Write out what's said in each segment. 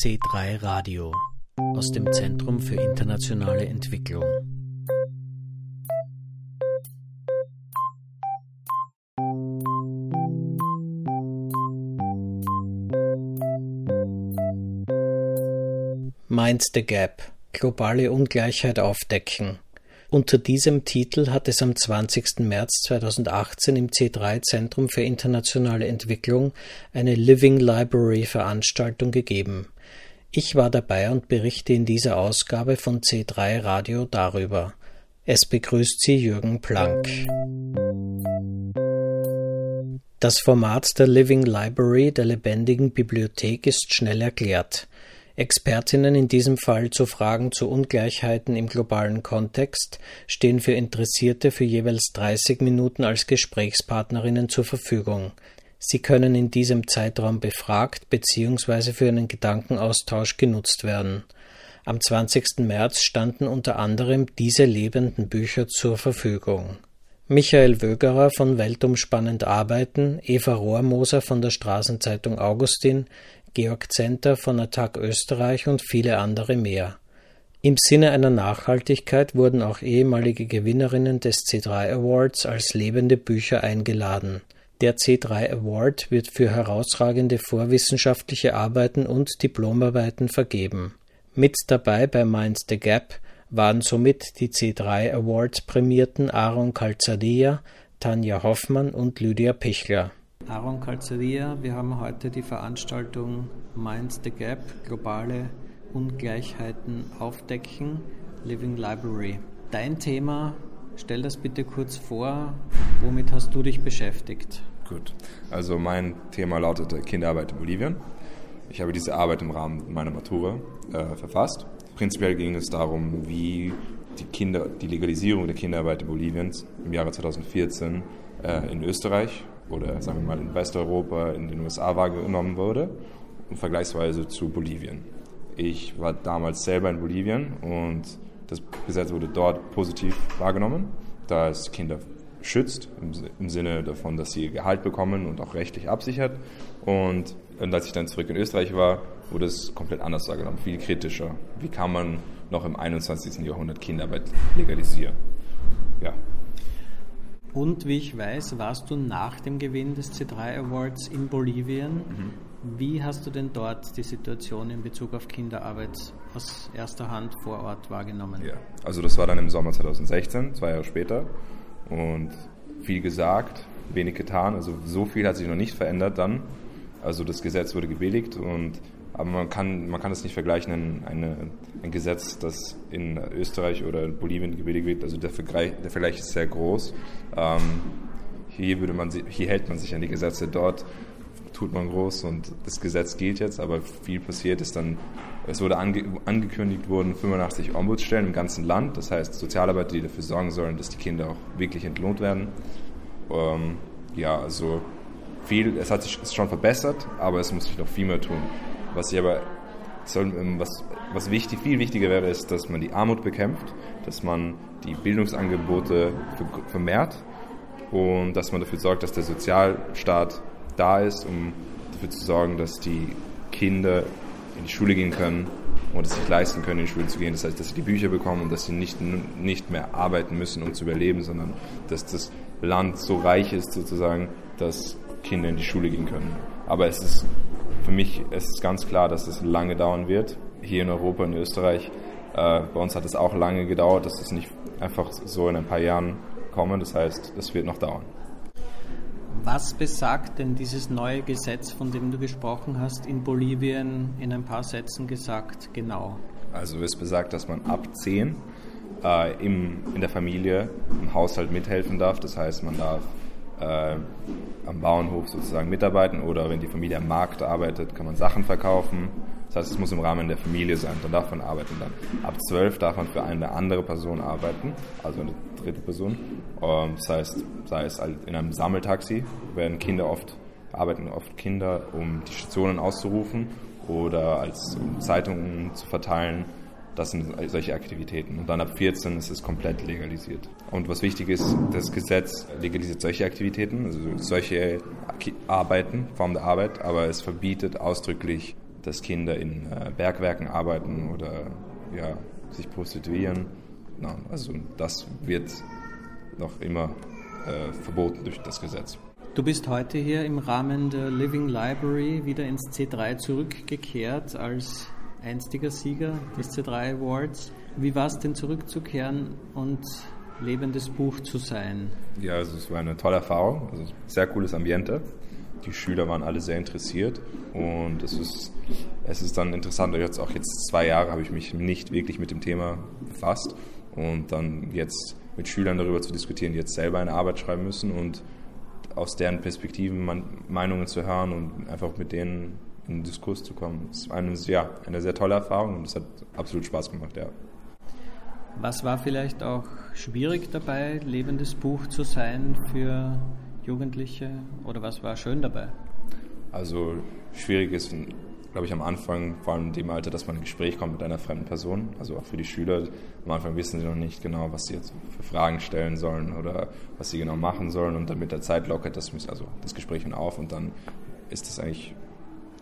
C3 Radio aus dem Zentrum für internationale Entwicklung. Mind the Gap globale Ungleichheit aufdecken unter diesem Titel hat es am 20. März 2018 im C3 Zentrum für internationale Entwicklung eine Living Library Veranstaltung gegeben. Ich war dabei und berichte in dieser Ausgabe von C3 Radio darüber. Es begrüßt Sie Jürgen Planck. Das Format der Living Library der lebendigen Bibliothek ist schnell erklärt. Expertinnen in diesem Fall zu Fragen zu Ungleichheiten im globalen Kontext stehen für Interessierte für jeweils 30 Minuten als Gesprächspartnerinnen zur Verfügung. Sie können in diesem Zeitraum befragt bzw. für einen Gedankenaustausch genutzt werden. Am 20. März standen unter anderem diese lebenden Bücher zur Verfügung. Michael Wögerer von Weltumspannend Arbeiten, Eva Rohrmoser von der Straßenzeitung Augustin, Georg Zenter von Attac Österreich und viele andere mehr. Im Sinne einer Nachhaltigkeit wurden auch ehemalige Gewinnerinnen des C3 Awards als lebende Bücher eingeladen. Der C3 Award wird für herausragende vorwissenschaftliche Arbeiten und Diplomarbeiten vergeben. Mit dabei bei Mind the Gap waren somit die C3 Awards prämierten Aaron Calzadilla, Tanja Hoffmann und Lydia Pichler. Aaron Calzeria, wir haben heute die Veranstaltung Mind the Gap, globale Ungleichheiten aufdecken, Living Library. Dein Thema, stell das bitte kurz vor, womit hast du dich beschäftigt? Gut, also mein Thema lautete Kinderarbeit in Bolivien. Ich habe diese Arbeit im Rahmen meiner Matura äh, verfasst. Prinzipiell ging es darum, wie die, Kinder, die Legalisierung der Kinderarbeit in Bolivien im Jahre 2014 äh, in Österreich oder sagen wir mal in Westeuropa, in den USA wahrgenommen wurde, und vergleichsweise zu Bolivien. Ich war damals selber in Bolivien und das Gesetz wurde dort positiv wahrgenommen, da es Kinder schützt, im, Sinne davon, dass sie Gehalt bekommen und auch rechtlich absichert. Und, und als ich dann zurück in Österreich war, wurde es komplett anders wahrgenommen, viel kritischer. Wie kann man noch im 21. Jahrhundert Kinderarbeit legalisieren? Ja, und wie ich weiß, warst du nach dem Gewinn des C3 Awards in Bolivien. Mhm. Wie hast du denn dort die Situation in Bezug auf Kinderarbeit aus erster Hand vor Ort wahrgenommen? Ja, also das war dann im Sommer 2016, zwei Jahre später. Und viel gesagt, wenig getan. Also so viel hat sich noch nicht verändert dann. Also das Gesetz wurde gebilligt und aber man kann, man kann es nicht vergleichen an eine, ein Gesetz, das in Österreich oder Bolivien gebilligt wird. Also der Vergleich, der Vergleich ist sehr groß. Ähm, hier, würde man, hier hält man sich an die Gesetze, dort tut man groß und das Gesetz gilt jetzt, aber viel passiert ist dann, es wurde ange, angekündigt wurden 85 Ombudsstellen im ganzen Land, das heißt Sozialarbeiter, die dafür sorgen sollen, dass die Kinder auch wirklich entlohnt werden. Ähm, ja, also viel, es hat sich schon verbessert, aber es muss sich noch viel mehr tun. Was ich aber ähm, was, was wichtig, viel wichtiger wäre, ist, dass man die Armut bekämpft, dass man die Bildungsangebote vermehrt und dass man dafür sorgt, dass der Sozialstaat da ist, um dafür zu sorgen, dass die Kinder in die Schule gehen können und es sich leisten können, in die Schule zu gehen. Das heißt, dass sie die Bücher bekommen und dass sie nicht, nicht mehr arbeiten müssen, um zu überleben, sondern dass das Land so reich ist, sozusagen, dass Kinder in die Schule gehen können. Aber es ist für mich ist es ganz klar, dass es lange dauern wird. Hier in Europa, in Österreich, äh, bei uns hat es auch lange gedauert, dass es nicht einfach so in ein paar Jahren kommen. Das heißt, es wird noch dauern. Was besagt denn dieses neue Gesetz, von dem du gesprochen hast, in Bolivien in ein paar Sätzen gesagt, genau? Also es besagt, dass man ab 10 äh, im, in der Familie im Haushalt mithelfen darf. Das heißt, man darf äh, am Bauernhof sozusagen mitarbeiten oder wenn die Familie am Markt arbeitet, kann man Sachen verkaufen. Das heißt, es muss im Rahmen der Familie sein, dann darf man arbeiten. Dann ab zwölf darf man für eine andere Person arbeiten, also eine dritte Person. Ähm, das heißt, sei es halt in einem Sammeltaxi, werden Kinder oft, arbeiten oft Kinder, um die Stationen auszurufen oder als um Zeitungen zu verteilen das sind solche Aktivitäten. Und dann ab 14 ist es komplett legalisiert. Und was wichtig ist, das Gesetz legalisiert solche Aktivitäten, also solche Arbeiten, Form der Arbeit, aber es verbietet ausdrücklich dass Kinder in äh, Bergwerken arbeiten oder ja, sich prostituieren. Na, also das wird noch immer äh, verboten durch das Gesetz. Du bist heute hier im Rahmen der Living Library wieder ins C3 zurückgekehrt als einstiger Sieger des C3 Awards. Wie war es denn zurückzukehren und lebendes Buch zu sein? Ja, also es war eine tolle Erfahrung, also sehr cooles Ambiente. Die Schüler waren alle sehr interessiert und es ist, es ist dann interessant, jetzt auch jetzt zwei Jahre habe ich mich nicht wirklich mit dem Thema befasst und dann jetzt mit Schülern darüber zu diskutieren, die jetzt selber eine Arbeit schreiben müssen und aus deren Perspektiven Meinungen zu hören und einfach mit denen in den Diskurs zu kommen. Das ist eine, ja, eine sehr tolle Erfahrung und es hat absolut Spaß gemacht, ja. Was war vielleicht auch schwierig dabei, lebendes Buch zu sein für Jugendliche oder was war schön dabei? Also schwierig ist, glaube ich, am Anfang, vor allem in dem Alter, dass man in Gespräch kommt mit einer fremden Person. Also auch für die Schüler. Am Anfang wissen sie noch nicht genau, was sie jetzt für Fragen stellen sollen oder was sie genau machen sollen. Und dann mit der Zeit lockert das, also das Gespräch auf und dann ist es eigentlich,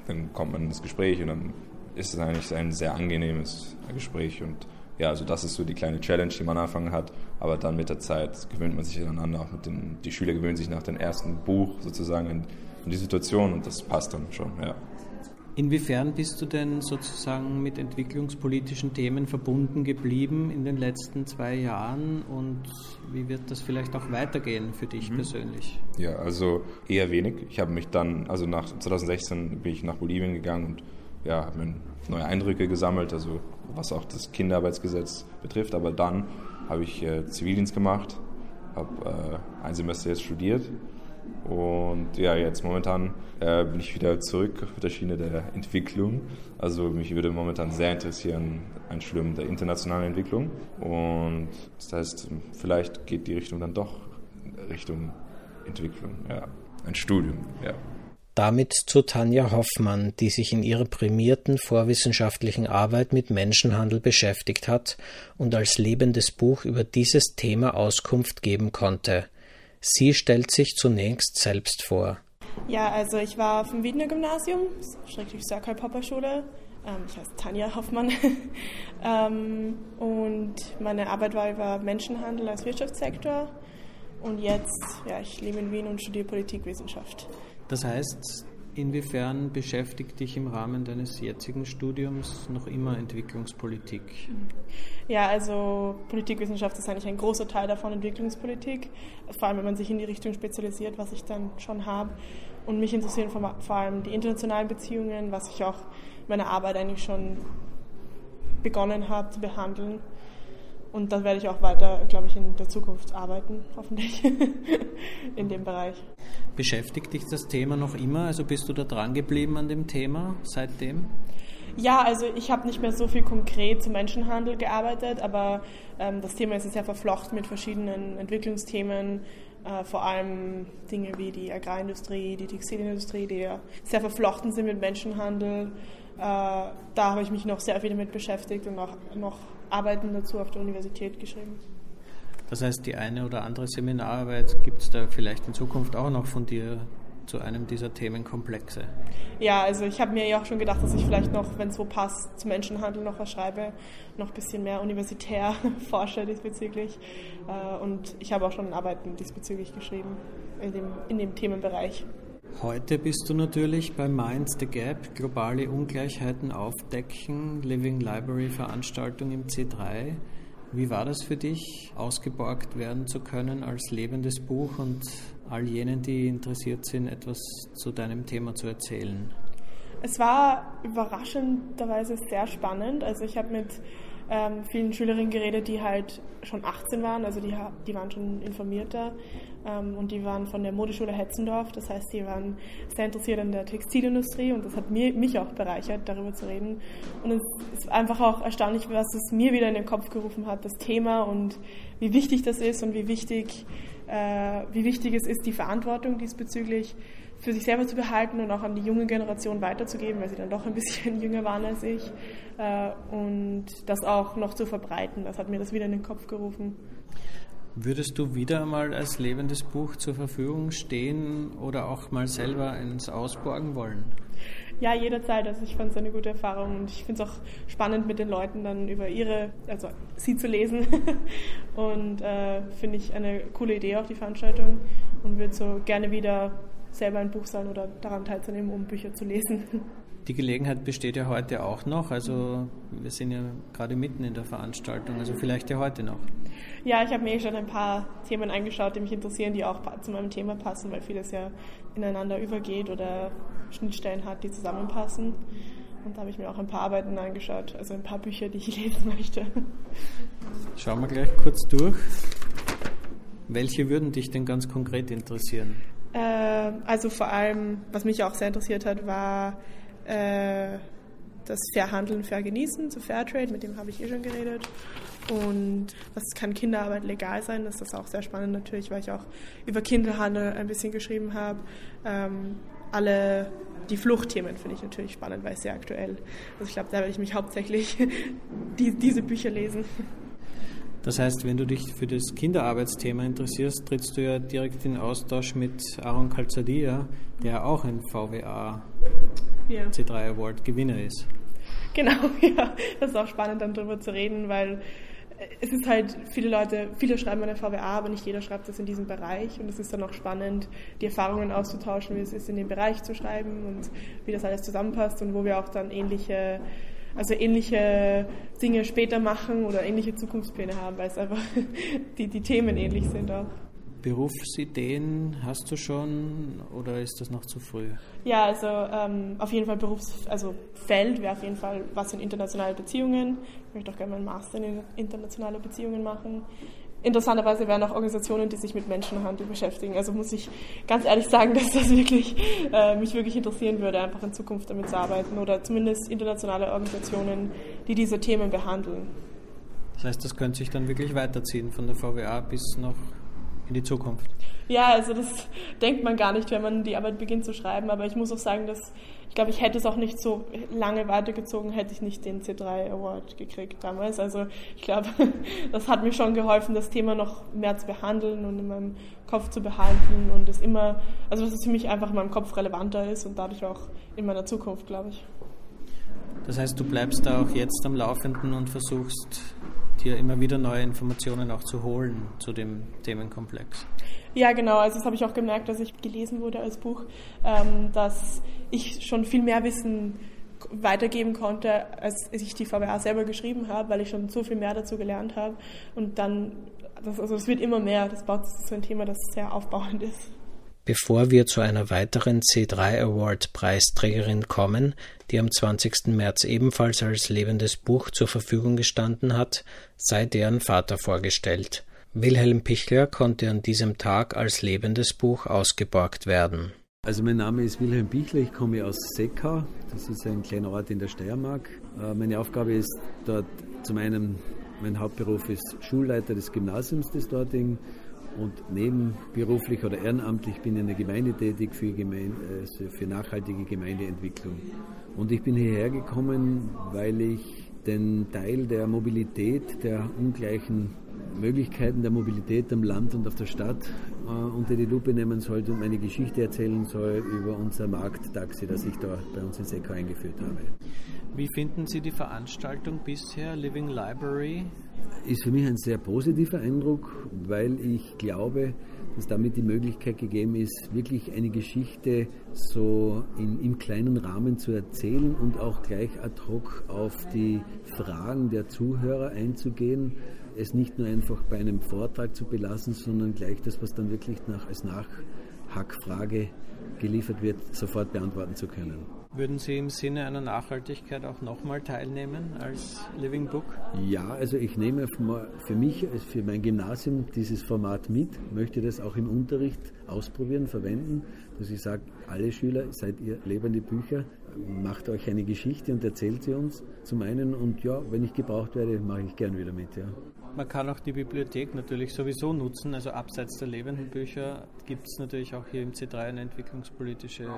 dann kommt man ins Gespräch und dann ist es eigentlich ein sehr angenehmes Gespräch und ja, also das ist so die kleine Challenge, die man am Anfang hat. Aber dann mit der Zeit gewöhnt man sich aneinander. Auch mit den, die Schüler gewöhnen sich nach dem ersten Buch sozusagen in, in die Situation und das passt dann schon, ja. Inwiefern bist du denn sozusagen mit entwicklungspolitischen Themen verbunden geblieben in den letzten zwei Jahren und wie wird das vielleicht auch weitergehen für dich mhm. persönlich? Ja, also eher wenig. Ich habe mich dann, also nach 2016 bin ich nach Bolivien gegangen und ja, habe mir neue Eindrücke gesammelt, also was auch das Kinderarbeitsgesetz betrifft. Aber dann habe ich äh, Zivildienst gemacht, habe äh, ein Semester jetzt studiert und ja, jetzt momentan äh, bin ich wieder zurück auf der Schiene der Entwicklung. Also mich würde momentan sehr interessieren ein Studium der internationalen Entwicklung. Und das heißt, vielleicht geht die Richtung dann doch Richtung Entwicklung, ja. Ein Studium, ja. Damit zu Tanja Hoffmann, die sich in ihrer prämierten vorwissenschaftlichen Arbeit mit Menschenhandel beschäftigt hat und als lebendes Buch über dieses Thema Auskunft geben konnte. Sie stellt sich zunächst selbst vor. Ja, also ich war vom Wiedner Gymnasium, schrägstrich Circle Popper Schule. Ähm, ich heiße Tanja Hoffmann. ähm, und meine Arbeit war über Menschenhandel als Wirtschaftssektor. Und jetzt, ja, ich lebe in Wien und studiere Politikwissenschaft. Das heißt, Inwiefern beschäftigt dich im Rahmen deines jetzigen Studiums noch immer Entwicklungspolitik? Ja, also Politikwissenschaft ist eigentlich ein großer Teil davon, Entwicklungspolitik. Vor allem, wenn man sich in die Richtung spezialisiert, was ich dann schon habe. Und mich interessieren vor allem die internationalen Beziehungen, was ich auch in meiner Arbeit eigentlich schon begonnen habe zu behandeln. Und da werde ich auch weiter, glaube ich, in der Zukunft arbeiten, hoffentlich, in dem Bereich. Beschäftigt dich das Thema noch immer? Also bist du da dran geblieben an dem Thema seitdem? Ja, also ich habe nicht mehr so viel konkret zum Menschenhandel gearbeitet, aber ähm, das Thema ist sehr verflochten mit verschiedenen Entwicklungsthemen, äh, vor allem Dinge wie die Agrarindustrie, die Textilindustrie, die ja sehr verflochten sind mit Menschenhandel. Äh, da habe ich mich noch sehr viel damit beschäftigt und auch noch Arbeiten dazu auf der Universität geschrieben. Das heißt, die eine oder andere Seminararbeit gibt es da vielleicht in Zukunft auch noch von dir zu einem dieser Themenkomplexe? Ja, also ich habe mir ja auch schon gedacht, dass ich vielleicht noch, wenn es so passt, zum Menschenhandel noch was schreibe, noch ein bisschen mehr universitär forsche diesbezüglich. Äh, und ich habe auch schon Arbeiten diesbezüglich geschrieben in dem, in dem Themenbereich. Heute bist du natürlich bei Minds the Gap, globale Ungleichheiten aufdecken, Living Library Veranstaltung im C3. Wie war das für dich, ausgeborgt werden zu können als lebendes Buch und all jenen, die interessiert sind, etwas zu deinem Thema zu erzählen? Es war überraschenderweise sehr spannend. Also ich habe mit ähm, vielen Schülerinnen geredet, die halt schon 18 waren, also die, die waren schon informierter ähm, und die waren von der Modeschule Hetzendorf. Das heißt, die waren sehr interessiert an der Textilindustrie und das hat mir, mich auch bereichert, darüber zu reden. Und es ist einfach auch erstaunlich, was es mir wieder in den Kopf gerufen hat, das Thema und wie wichtig das ist und wie wichtig, äh, wie wichtig es ist, die Verantwortung diesbezüglich für sich selber zu behalten und auch an die junge Generation weiterzugeben, weil sie dann doch ein bisschen jünger waren als ich äh, und das auch noch zu verbreiten. Das hat mir das wieder in den Kopf gerufen. Würdest du wieder mal als lebendes Buch zur Verfügung stehen oder auch mal selber ins Ausborgen wollen? Ja, jederzeit. Also ich fand es eine gute Erfahrung und ich finde es auch spannend, mit den Leuten dann über ihre, also sie zu lesen. und äh, finde ich eine coole Idee auch die Veranstaltung und würde so gerne wieder selber ein Buch sein oder daran teilzunehmen, um Bücher zu lesen. Die Gelegenheit besteht ja heute auch noch. Also wir sind ja gerade mitten in der Veranstaltung, also vielleicht ja heute noch. Ja, ich habe mir schon ein paar Themen angeschaut, die mich interessieren, die auch zu meinem Thema passen, weil vieles ja ineinander übergeht oder Schnittstellen hat, die zusammenpassen. Und da habe ich mir auch ein paar Arbeiten angeschaut, also ein paar Bücher, die ich lesen möchte. Schauen wir gleich kurz durch. Welche würden dich denn ganz konkret interessieren? Äh, also vor allem, was mich auch sehr interessiert hat, war äh, das Fair Handeln, Fair Genießen zu Fairtrade, mit dem habe ich eh schon geredet. Und was kann Kinderarbeit legal sein? Das ist auch sehr spannend natürlich, weil ich auch über Kinderhandel ein bisschen geschrieben habe. Ähm, alle die Fluchtthemen finde ich natürlich spannend, weil es sehr aktuell. Also ich glaube, da werde ich mich hauptsächlich die, diese Bücher lesen. Das heißt, wenn du dich für das Kinderarbeitsthema interessierst, trittst du ja direkt in Austausch mit Aaron Calzadia, der auch ein VWA ja. C3 Award Gewinner ist. Genau, ja. Das ist auch spannend, dann darüber zu reden, weil es ist halt, viele Leute, viele schreiben an der VWA, aber nicht jeder schreibt das in diesem Bereich und es ist dann auch spannend, die Erfahrungen auszutauschen, wie es ist, in dem Bereich zu schreiben und wie das alles zusammenpasst und wo wir auch dann ähnliche also ähnliche Dinge später machen oder ähnliche Zukunftspläne haben, weil es einfach die, die Themen ähnlich sind auch. Berufsideen hast du schon oder ist das noch zu früh? Ja, also ähm, auf jeden Fall Berufs-, also Feld wäre auf jeden Fall was in internationale Beziehungen. Ich möchte auch gerne meinen Master in internationale Beziehungen machen. Interessanterweise wären auch Organisationen, die sich mit Menschenhandel beschäftigen. Also muss ich ganz ehrlich sagen, dass das wirklich, äh, mich wirklich interessieren würde, einfach in Zukunft damit zu arbeiten oder zumindest internationale Organisationen, die diese Themen behandeln. Das heißt, das könnte sich dann wirklich weiterziehen von der VWA bis noch in die Zukunft? Ja, also das denkt man gar nicht, wenn man die Arbeit beginnt zu schreiben. Aber ich muss auch sagen, dass ich glaube, ich hätte es auch nicht so lange weitergezogen, hätte ich nicht den C3 Award gekriegt damals. Also ich glaube, das hat mir schon geholfen, das Thema noch mehr zu behandeln und in meinem Kopf zu behalten und es immer, also dass es für mich einfach in meinem Kopf relevanter ist und dadurch auch in meiner Zukunft, glaube ich. Das heißt, du bleibst da auch jetzt am Laufenden und versuchst dir immer wieder neue Informationen auch zu holen zu dem Themenkomplex. Ja, genau. Also das habe ich auch gemerkt, dass ich gelesen wurde als Buch, ähm, dass ich schon viel mehr Wissen weitergeben konnte, als ich die VWA selber geschrieben habe, weil ich schon so viel mehr dazu gelernt habe. Und dann, das, also es wird immer mehr. Das baut so ein Thema, das sehr aufbauend ist. Bevor wir zu einer weiteren C3 Award Preisträgerin kommen, die am 20. März ebenfalls als lebendes Buch zur Verfügung gestanden hat, sei deren Vater vorgestellt. Wilhelm Pichler konnte an diesem Tag als lebendes Buch ausgeborgt werden. Also mein Name ist Wilhelm Pichler, ich komme aus Seckau, das ist ein kleiner Ort in der Steiermark. Äh, meine Aufgabe ist dort zum einen, mein Hauptberuf ist Schulleiter des Gymnasiums des dortigen und nebenberuflich oder ehrenamtlich bin ich in der Gemeinde tätig für, Gemeinde, also für nachhaltige Gemeindeentwicklung. Und ich bin hierher gekommen, weil ich den Teil der Mobilität, der ungleichen Möglichkeiten der Mobilität am Land und auf der Stadt äh, unter die Lupe nehmen sollte und meine Geschichte erzählen soll über unser Markttaxi, das ich da bei uns in Seckau eingeführt habe. Wie finden Sie die Veranstaltung bisher, Living Library? Ist für mich ein sehr positiver Eindruck, weil ich glaube, dass damit die Möglichkeit gegeben ist, wirklich eine Geschichte so in, im kleinen Rahmen zu erzählen und auch gleich ad hoc auf die Fragen der Zuhörer einzugehen. Es nicht nur einfach bei einem Vortrag zu belassen, sondern gleich das, was dann wirklich nach, als Nachhackfrage geliefert wird, sofort beantworten zu können. Würden Sie im Sinne einer Nachhaltigkeit auch nochmal teilnehmen als Living Book? Ja, also ich nehme für mich, für mein Gymnasium dieses Format mit, möchte das auch im Unterricht ausprobieren, verwenden, dass ich sage, alle Schüler, seid ihr lebende Bücher, macht euch eine Geschichte und erzählt sie uns zum einen und ja, wenn ich gebraucht werde, mache ich gern wieder mit. Ja. Man kann auch die Bibliothek natürlich sowieso nutzen, also abseits der lebenden Bücher gibt es natürlich auch hier im C3 eine entwicklungspolitische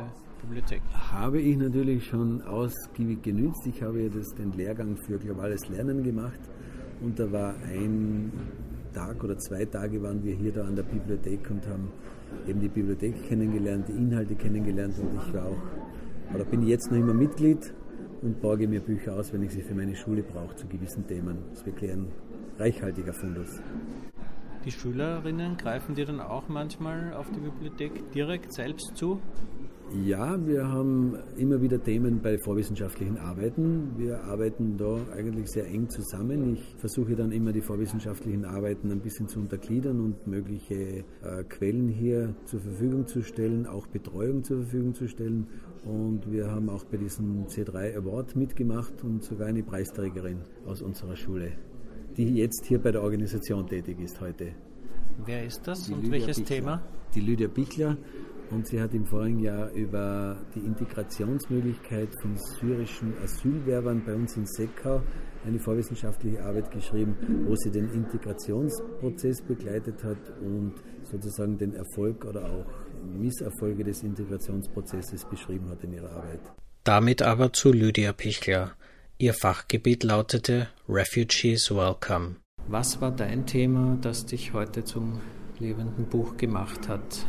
Bibliothek. Habe ich natürlich schon ausgiebig genützt. Ich habe ja das, den Lehrgang für globales Lernen gemacht und da war ein Tag oder zwei Tage waren wir hier da an der Bibliothek und haben eben die Bibliothek kennengelernt, die Inhalte kennengelernt und ich war auch, oder bin jetzt noch immer Mitglied und borge mir Bücher aus, wenn ich sie für meine Schule brauche zu gewissen Themen. Das ist wirklich ein reichhaltiger Fundus. Die Schülerinnen greifen dir dann auch manchmal auf die Bibliothek direkt selbst zu? Ja, wir haben immer wieder Themen bei vorwissenschaftlichen Arbeiten. Wir arbeiten da eigentlich sehr eng zusammen. Ich versuche dann immer die vorwissenschaftlichen Arbeiten ein bisschen zu untergliedern und mögliche äh, Quellen hier zur Verfügung zu stellen, auch Betreuung zur Verfügung zu stellen. Und wir haben auch bei diesem C3 Award mitgemacht und sogar eine Preisträgerin aus unserer Schule, die jetzt hier bei der Organisation tätig ist heute. Wer ist das die und Lydia welches Bichler. Thema? Die Lydia Bichler und sie hat im vorigen Jahr über die Integrationsmöglichkeit von syrischen Asylwerbern bei uns in Seckau eine vorwissenschaftliche Arbeit geschrieben, wo sie den Integrationsprozess begleitet hat und sozusagen den Erfolg oder auch Misserfolge des Integrationsprozesses beschrieben hat in ihrer Arbeit. Damit aber zu Lydia Pichler. Ihr Fachgebiet lautete Refugees Welcome. Was war dein Thema, das dich heute zum lebenden Buch gemacht hat?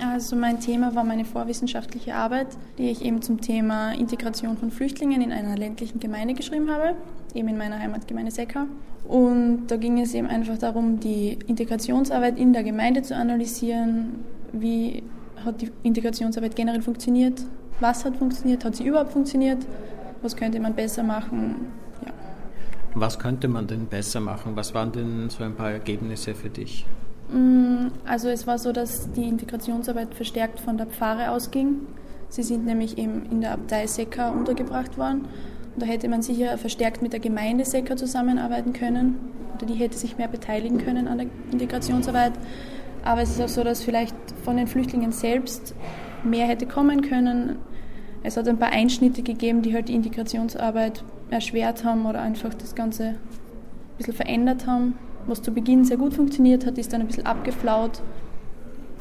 Also mein Thema war meine vorwissenschaftliche Arbeit, die ich eben zum Thema Integration von Flüchtlingen in einer ländlichen Gemeinde geschrieben habe, eben in meiner Heimatgemeinde Seckau. Und da ging es eben einfach darum, die Integrationsarbeit in der Gemeinde zu analysieren. Wie hat die Integrationsarbeit generell funktioniert? Was hat funktioniert? Hat sie überhaupt funktioniert? Was könnte man besser machen? Ja. Was könnte man denn besser machen? Was waren denn so ein paar Ergebnisse für dich? Mm, also es war so, dass die Integrationsarbeit verstärkt von der Pfarre ausging. Sie sind nämlich eben in der Abtei Secker untergebracht worden. Und da hätte man sicher verstärkt mit der Gemeinde Secker zusammenarbeiten können. Oder die hätte sich mehr beteiligen können an der Integrationsarbeit. Aber es ist auch so, dass vielleicht von den Flüchtlingen selbst mehr hätte kommen können. Es hat ein paar Einschnitte gegeben, die halt die Integrationsarbeit erschwert haben oder einfach das Ganze ein bisschen verändert haben was zu Beginn sehr gut funktioniert hat, ist dann ein bisschen abgeflaut.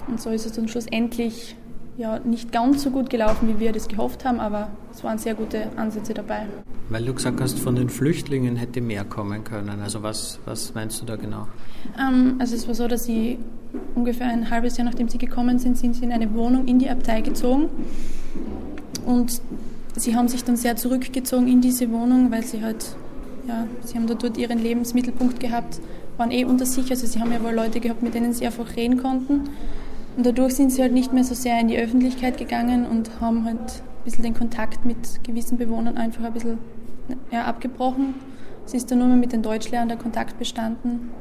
Und so ist es dann schlussendlich ja, nicht ganz so gut gelaufen, wie wir das gehofft haben, aber es waren sehr gute Ansätze dabei. Weil du gesagt hast, von den Flüchtlingen hätte mehr kommen können. Also was, was meinst du da genau? Ähm, also es war so, dass sie ungefähr ein halbes Jahr nachdem sie gekommen sind, sind sie in eine Wohnung in die Abtei gezogen. Und sie haben sich dann sehr zurückgezogen in diese Wohnung, weil sie halt, ja, sie haben da dort ihren Lebensmittelpunkt gehabt waren eh unter sich. Also sie haben ja wohl Leute gehabt, mit denen sie einfach reden konnten. Und dadurch sind sie halt nicht mehr so sehr in die Öffentlichkeit gegangen und haben halt ein bisschen den Kontakt mit gewissen Bewohnern einfach ein bisschen ja, abgebrochen. Es ist dann nur mehr mit den Deutschlehrern der Kontakt bestanden.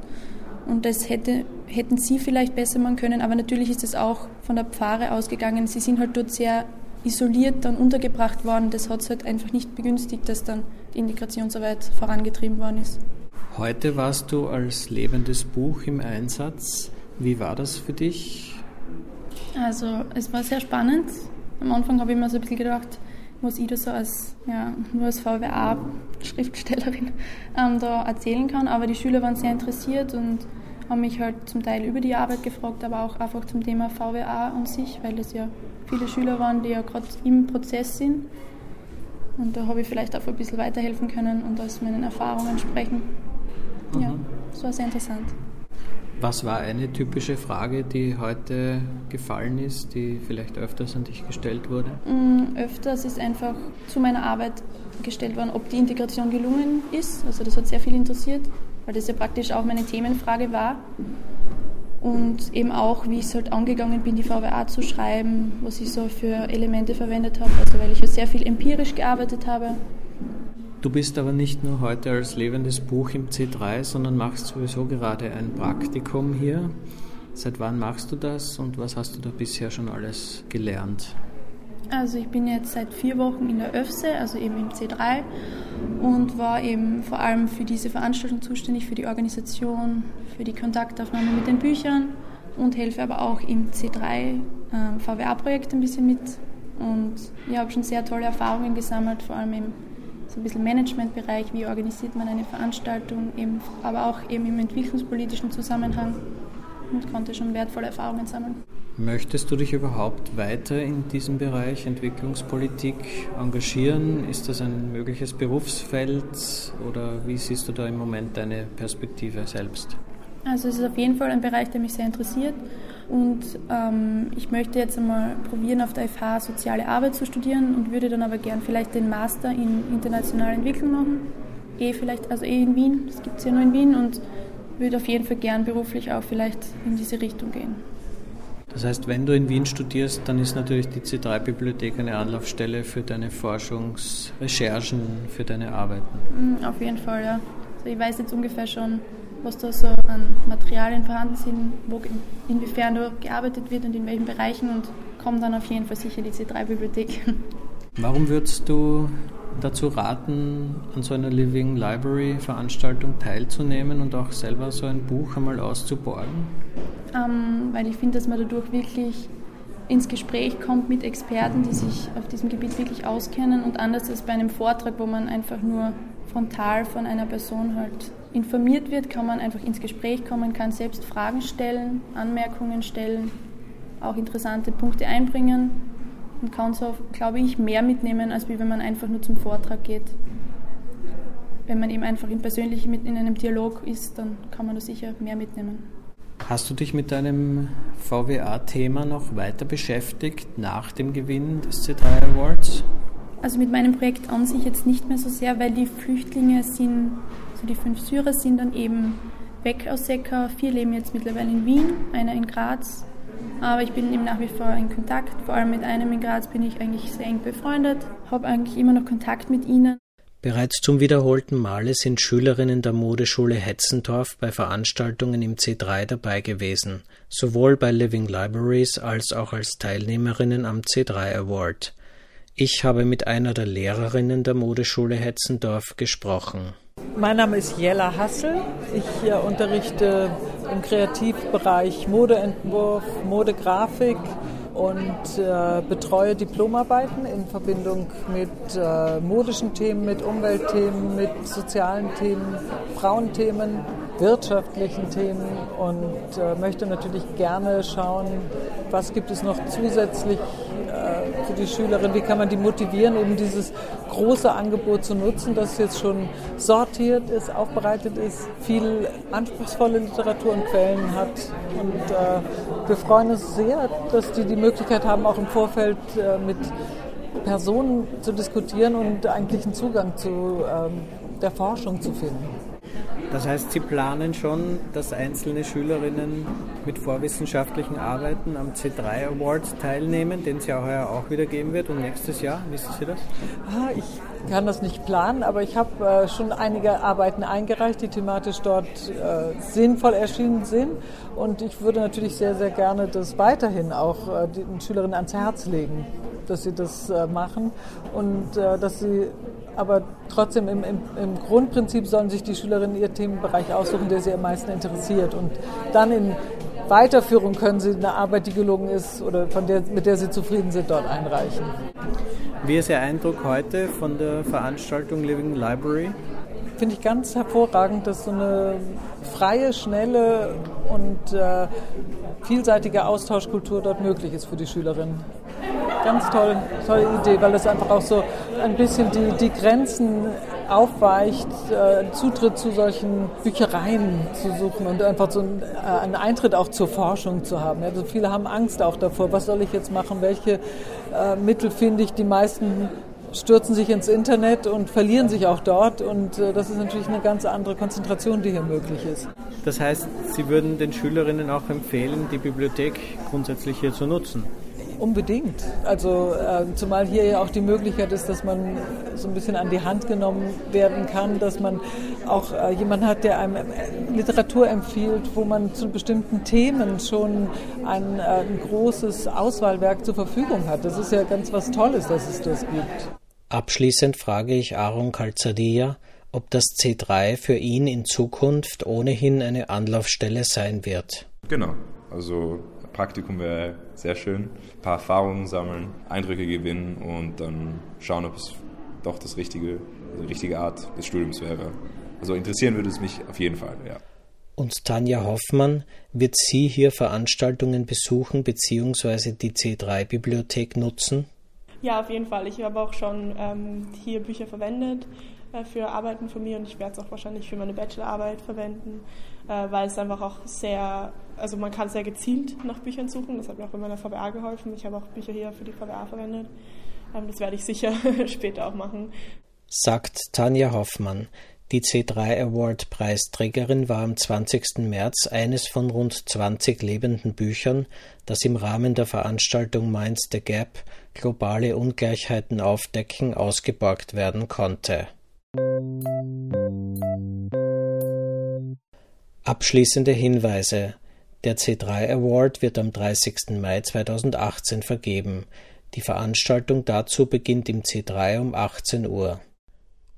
Und das hätte, hätten sie vielleicht besser machen können, aber natürlich ist es auch von der Pfarre ausgegangen. Sie sind halt dort sehr isoliert dann untergebracht worden. Das hat es halt einfach nicht begünstigt, dass dann die Integrationsarbeit vorangetrieben worden ist. Heute warst du als lebendes Buch im Einsatz. Wie war das für dich? Also es war sehr spannend. Am Anfang habe ich mir so ein bisschen gedacht, was ich da so als, ja, nur als VWA-Schriftstellerin ähm, da erzählen kann. Aber die Schüler waren sehr interessiert und haben mich halt zum Teil über die Arbeit gefragt, aber auch einfach zum Thema VWA an sich, weil es ja viele Schüler waren, die ja gerade im Prozess sind. Und da habe ich vielleicht auch ein bisschen weiterhelfen können und aus meinen Erfahrungen sprechen. Ja, mhm. das war sehr interessant. Was war eine typische Frage, die heute gefallen ist, die vielleicht öfters an dich gestellt wurde? Mm, öfters ist einfach zu meiner Arbeit gestellt worden, ob die Integration gelungen ist. Also das hat sehr viel interessiert, weil das ja praktisch auch meine Themenfrage war. Und eben auch, wie ich es halt angegangen bin, die VWA zu schreiben, was ich so für Elemente verwendet habe. Also weil ich ja sehr viel empirisch gearbeitet habe Du bist aber nicht nur heute als lebendes Buch im C3, sondern machst sowieso gerade ein Praktikum hier. Seit wann machst du das und was hast du da bisher schon alles gelernt? Also ich bin jetzt seit vier Wochen in der ÖFSE, also eben im C3 und war eben vor allem für diese Veranstaltung zuständig, für die Organisation, für die Kontaktaufnahme mit den Büchern und helfe aber auch im C3 äh, VWA-Projekt ein bisschen mit. Und ich habe schon sehr tolle Erfahrungen gesammelt, vor allem im so ein bisschen Managementbereich, wie organisiert man eine Veranstaltung, eben, aber auch eben im entwicklungspolitischen Zusammenhang und konnte schon wertvolle Erfahrungen sammeln. Möchtest du dich überhaupt weiter in diesem Bereich Entwicklungspolitik engagieren? Ist das ein mögliches Berufsfeld oder wie siehst du da im Moment deine Perspektive selbst? Also es ist auf jeden Fall ein Bereich, der mich sehr interessiert. Und ähm, ich möchte jetzt einmal probieren, auf der FH soziale Arbeit zu studieren und würde dann aber gern vielleicht den Master in internationale Entwicklung machen. Eh vielleicht, also eh in Wien, das gibt es ja nur in Wien und würde auf jeden Fall gern beruflich auch vielleicht in diese Richtung gehen. Das heißt, wenn du in Wien studierst, dann ist natürlich die C3-Bibliothek eine Anlaufstelle für deine Forschungsrecherchen, für deine Arbeiten. Mm, auf jeden Fall, ja. Also ich weiß jetzt ungefähr schon, was da so an Materialien vorhanden sind, wo, inwiefern da gearbeitet wird und in welchen Bereichen und komme dann auf jeden Fall sicher die C3-Bibliothek. Warum würdest du dazu raten, an so einer Living Library Veranstaltung teilzunehmen und auch selber so ein Buch einmal auszuborgen? Ähm, weil ich finde, dass man dadurch wirklich ins Gespräch kommt mit Experten, die sich auf diesem Gebiet wirklich auskennen und anders als bei einem Vortrag, wo man einfach nur frontal von einer Person halt informiert wird, kann man einfach ins Gespräch kommen, kann selbst Fragen stellen, Anmerkungen stellen, auch interessante Punkte einbringen und kann so, glaube ich, mehr mitnehmen, als wie wenn man einfach nur zum Vortrag geht. Wenn man eben einfach in persönlich mit in einem Dialog ist, dann kann man da sicher mehr mitnehmen. Hast du dich mit deinem VWA-Thema noch weiter beschäftigt nach dem Gewinn des C3 Awards? Also mit meinem Projekt an sich jetzt nicht mehr so sehr, weil die Flüchtlinge sind, also die fünf Syrer sind dann eben weg aus Secker. Vier leben jetzt mittlerweile in Wien, einer in Graz. Aber ich bin eben nach wie vor in Kontakt. Vor allem mit einem in Graz bin ich eigentlich sehr eng befreundet, habe eigentlich immer noch Kontakt mit ihnen. Bereits zum wiederholten Male sind Schülerinnen der Modeschule Hetzendorf bei Veranstaltungen im C3 dabei gewesen, sowohl bei Living Libraries als auch als Teilnehmerinnen am C3 Award. Ich habe mit einer der Lehrerinnen der Modeschule Hetzendorf gesprochen. Mein Name ist Jella Hassel. Ich äh, unterrichte im Kreativbereich Modeentwurf, Modegrafik und äh, betreue Diplomarbeiten in Verbindung mit äh, modischen Themen, mit Umweltthemen, mit sozialen Themen, Frauenthemen, wirtschaftlichen Themen und äh, möchte natürlich gerne schauen, was gibt es noch zusätzlich für die Schülerin, wie kann man die motivieren, eben dieses große Angebot zu nutzen, das jetzt schon sortiert ist, aufbereitet ist, viel anspruchsvolle Literatur und Quellen hat. Und äh, wir freuen uns sehr, dass die die Möglichkeit haben, auch im Vorfeld äh, mit Personen zu diskutieren und eigentlich einen Zugang zu ähm, der Forschung zu finden. Das heißt, Sie planen schon, dass einzelne Schülerinnen mit vorwissenschaftlichen Arbeiten am C3 Award teilnehmen, den es ja heuer auch wieder geben wird und nächstes Jahr. Wissen Sie das? Ah, ich kann das nicht planen, aber ich habe äh, schon einige Arbeiten eingereicht, die thematisch dort äh, sinnvoll erschienen sind. Und ich würde natürlich sehr, sehr gerne das weiterhin auch äh, den Schülerinnen ans Herz legen, dass sie das äh, machen und äh, dass sie aber trotzdem im, im, im, Grundprinzip sollen sich die Schülerinnen ihr Themenbereich aussuchen, der sie am meisten interessiert. Und dann in Weiterführung können sie eine Arbeit, die gelungen ist oder von der, mit der sie zufrieden sind, dort einreichen. Wie ist Ihr Eindruck heute von der Veranstaltung Living Library? Finde ich ganz hervorragend, dass so eine freie, schnelle und äh, vielseitige Austauschkultur dort möglich ist für die Schülerinnen ganz toll, tolle Idee, weil es einfach auch so ein bisschen die, die Grenzen aufweicht, äh, Zutritt zu solchen Büchereien zu suchen und einfach so einen, äh, einen Eintritt auch zur Forschung zu haben. Also viele haben Angst auch davor, was soll ich jetzt machen, welche äh, Mittel finde ich, die meisten stürzen sich ins Internet und verlieren sich auch dort. Und äh, das ist natürlich eine ganz andere Konzentration, die hier möglich ist. Das heißt, Sie würden den Schülerinnen auch empfehlen, die Bibliothek grundsätzlich hier zu nutzen? Unbedingt. Also äh, zumal hier ja auch die Möglichkeit ist, dass man so ein bisschen an die Hand genommen werden kann, dass man auch äh, jemanden hat, der einem äh, Literatur empfiehlt, wo man zu bestimmten Themen schon ein, äh, ein großes Auswahlwerk zur Verfügung hat. Das ist ja ganz was Tolles, dass es das gibt. Abschließend frage ich Aaron Calzadia, ob das C3 für ihn in Zukunft ohnehin eine Anlaufstelle sein wird. Genau. Also Praktikum wäre sehr schön. Ein paar Erfahrungen sammeln, Eindrücke gewinnen und dann schauen, ob es doch das richtige, die richtige Art des Studiums wäre. Also interessieren würde es mich auf jeden Fall, ja. Und Tanja Hoffmann, wird sie hier Veranstaltungen besuchen bzw. die C3-Bibliothek nutzen? Ja, auf jeden Fall. Ich habe auch schon ähm, hier Bücher verwendet äh, für Arbeiten von mir und ich werde es auch wahrscheinlich für meine Bachelorarbeit verwenden. äh, weil es einfach auch sehr, also man kann sehr gezielt nach Büchern suchen. Das hat mir auch bei meiner VWA geholfen. Ich habe auch Bücher hier für die VWA verwendet. Ähm, das werde ich sicher später auch machen. Sagt Tanja Hoffmann. Die C3 Award Preisträgerin war am 20. März eines von rund 20 lebenden Büchern, das im Rahmen der Veranstaltung Minds the Gap globale Ungleichheiten aufdecken ausgeborgt werden konnte. Abschließende Hinweise Der C3 Award wird am 30. Mai 2018 vergeben. Die Veranstaltung dazu beginnt im C3 um 18 Uhr.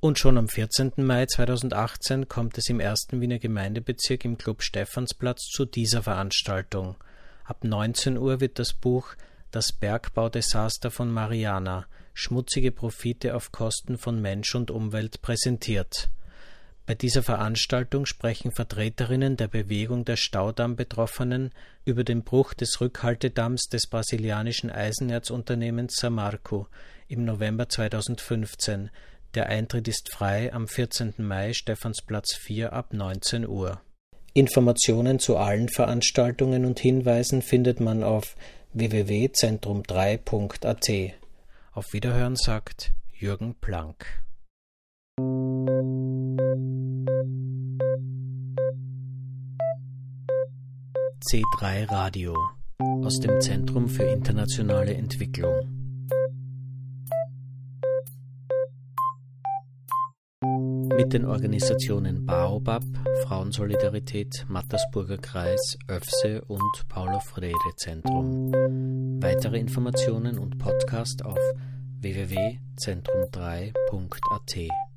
Und schon am 14. Mai 2018 kommt es im ersten Wiener Gemeindebezirk im Club Stephansplatz zu dieser Veranstaltung. Ab 19 Uhr wird das Buch Das Bergbaudesaster von Mariana Schmutzige Profite auf Kosten von Mensch und Umwelt präsentiert. Bei dieser Veranstaltung sprechen Vertreterinnen der Bewegung der Staudamm-Betroffenen über den Bruch des Rückhaltedamms des brasilianischen Eisenerzunternehmens Samarco im November 2015 der Eintritt ist frei am 14. Mai Stephansplatz 4 ab 19 Uhr. Informationen zu allen Veranstaltungen und Hinweisen findet man auf www.zentrum3.at. Auf Wiederhören sagt Jürgen Planck. C3 Radio aus dem Zentrum für internationale Entwicklung. mit den Organisationen Baobab, Frauensolidarität, Mattersburger Kreis, ÖFSE und Paulo Freire Zentrum. Weitere Informationen und Podcast auf www.zentrum3.at.